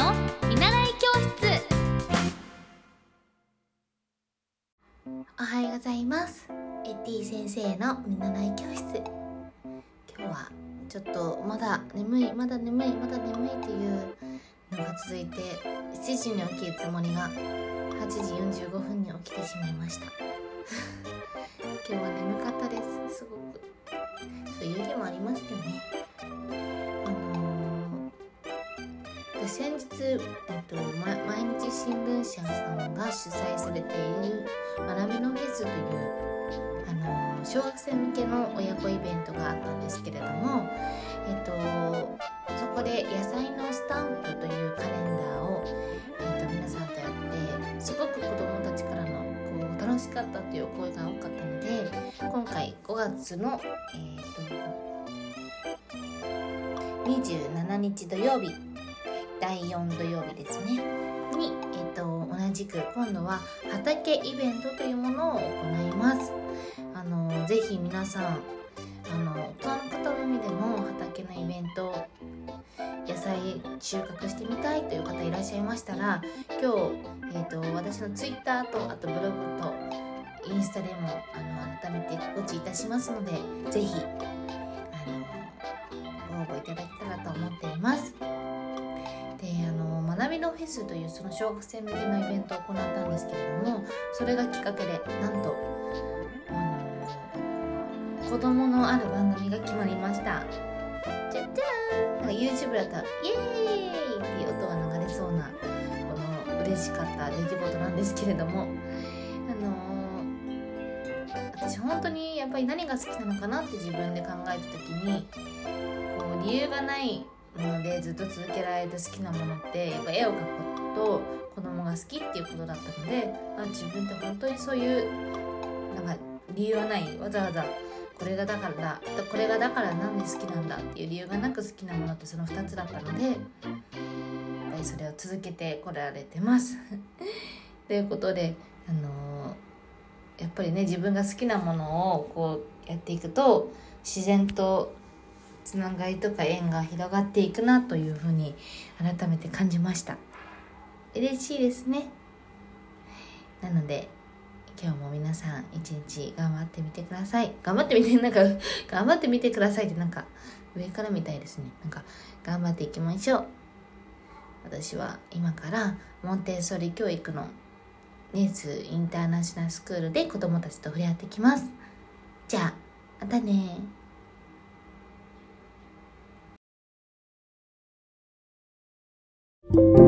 の見習い教室。おはようございます。エッティ先生の見習い教室。今日はちょっとまだ眠いまだ眠いまだ眠いというのが続いて7時に起きるつもりが8時45分に起きてしまいました。先日、えっと、毎日新聞社さんが主催されている学びのフェスというあの小学生向けの親子イベントがあったんですけれども、えっと、そこで野菜のスタンプというカレンダーを、えっと、皆さんとやってすごく子どもたちからのこう楽しかったという声が多かったので今回5月の、えっと、27日土曜日第4土曜日ですねに、えっと、同じく今度は畑イベントというものを行います。あのぜひ皆さんあの大人の方のみでも畑のイベント野菜収穫してみたいという方いらっしゃいましたら今日、えーと、私の Twitter とあとブログとインスタでもあの改めて告知いたしますのでぜひあのご応募いただけたらと思っています。学びのフェスというその小学生向けのイベントを行ったんですけれどもそれがきっかけでなんと子供のある番組が決まりました。じゃじゃーん。なんか YouTube だったらイエーイっていう音が流れそうなこの嬉しかった出来事なんですけれどもあのー、私本当にやっぱり何が好きなのかなって自分で考えた時にこう理由がないのでずっと続けられる好きなものってやっぱ絵を描くことと子供が好きっていうことだったのであ自分って本当にそういうなんか理由はない。わざわざこれがだからだこれがだからなんで好きなんだっていう理由がなく好きなものってその2つだったのでやっぱりそれを続けてこられてます。ということであのー、やっぱりね自分が好きなものをこうやっていくと自然とつながりとか縁が広がっていくなというふうに改めて感じました。嬉しいですね。なので今日も皆さん一日頑張ってみてください。頑張ってみてなんか頑張ってみてくださいってなんか上からみたいですね。なんか頑張っていきましょう。私は今からモンテッソリ教育のネースインターナショナルスクールで子供たちと触れ合ってきます。じゃあまたねうん。